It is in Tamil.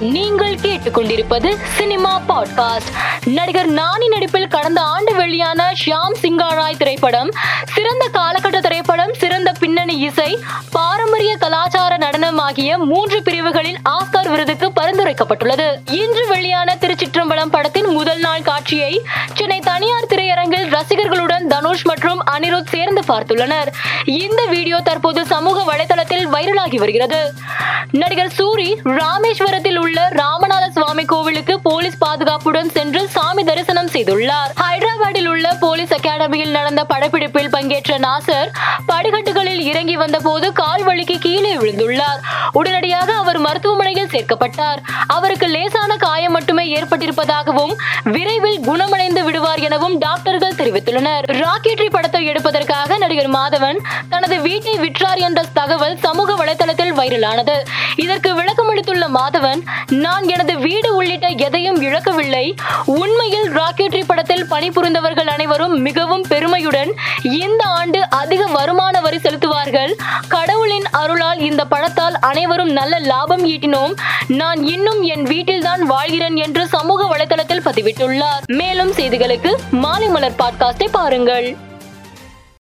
நீங்கள் கேட்டுக்கொண்டிருப்பது சினிமா பாட்காஸ்ட் நடிகர் நானி நடிப்பில் கடந்த ஆண்டு வெளியான ஷியாம் சிங்காராய் திரைப்படம் சிறந்த காலகட்ட திரைப்படம் சிறந்த பின்னணி இசை பாரம்பரிய கலாச்சார நடனம் ஆகிய மூன்று பிரிவுகளில் ஆஸ்கார் விருதுக்கு பரிந்துரைக்கப்பட்டுள்ளது. இன்று வெளியான திருச்சிற்றம்பலம் படத்தின் முதல் நாள் காட்சியை சென்னை தனியார் திரையரங்கில் ரசிகர்களுடன் தனுஷ் மற்றும் அனிருத் சேர்ந்து பார்த்துள்ளனர். இந்த வீடியோ தற்போது சமூக வலைதளத்தில் வைரலாகி வருகிறது. நடிகர் சூரி ராமேஸ்வரத்தில் உள்ள ராமநாத சுவாமி கோவிலுக்கு போலீஸ் பாதுகாப்புடன் சென்று சாமி தரிசனம் செய்துள்ளார். ஹைதராபாத்தில் உள்ள போலீஸ் அகாடமியில் நடந்த படப்பிடிப்பில் பங்கேற்ற நாசர் படிக்கட்டுகளில் இறங்கி வந்தபோது கால் வலிக்கு கீழே விழுந்துள்ளார். உடனடியாக அவர் மருத்துவமனையில் சேர்க்கப்பட்டார். அவருக்கு லேசான காயம் மட்டுமே ஏற்பட்டிருப்பதாகவும் விரைவில் குணமடைந்து விடுவார் எனவும் டாக்டர்கள் தெரிவித்துள்ளனர். ராக்கெட்ரி படத்தை எடுப்பதற்காக நடிகர் மாதவன் தனது வீட்டை விற்றார் என்ற தகவல் சமூக வலைதளத்தில் வைரலானது. இதற்கு விளக்கமளித்துள்ள மாதவன் நான் எனது வீடு உள்ளிட்ட எதையும் இழக்கவில்லை. உண்மையில் ராக்கெட்ரி படத்தில் பணிபுரிந்தவர்கள் அனைவரும் மிகவும் பெருமையுடன் இந்த ஆண்டு அதிக வருமான வரி செலுத்துவார்கள். கடவுளின் அருளால் இந்த படத்தால் அனைவரும் நல்ல லாபம் ஈட்டினோம். நான் இன்னும் என் வீட்டில்தான் வாழ்கிறேன் என்று சமூக வலைதளத்தில் பதிவிட்டுள்ளார். மேலும் செய்திகளுக்கு மாலை மலர் பாட்காஸ்டை பாருங்கள்.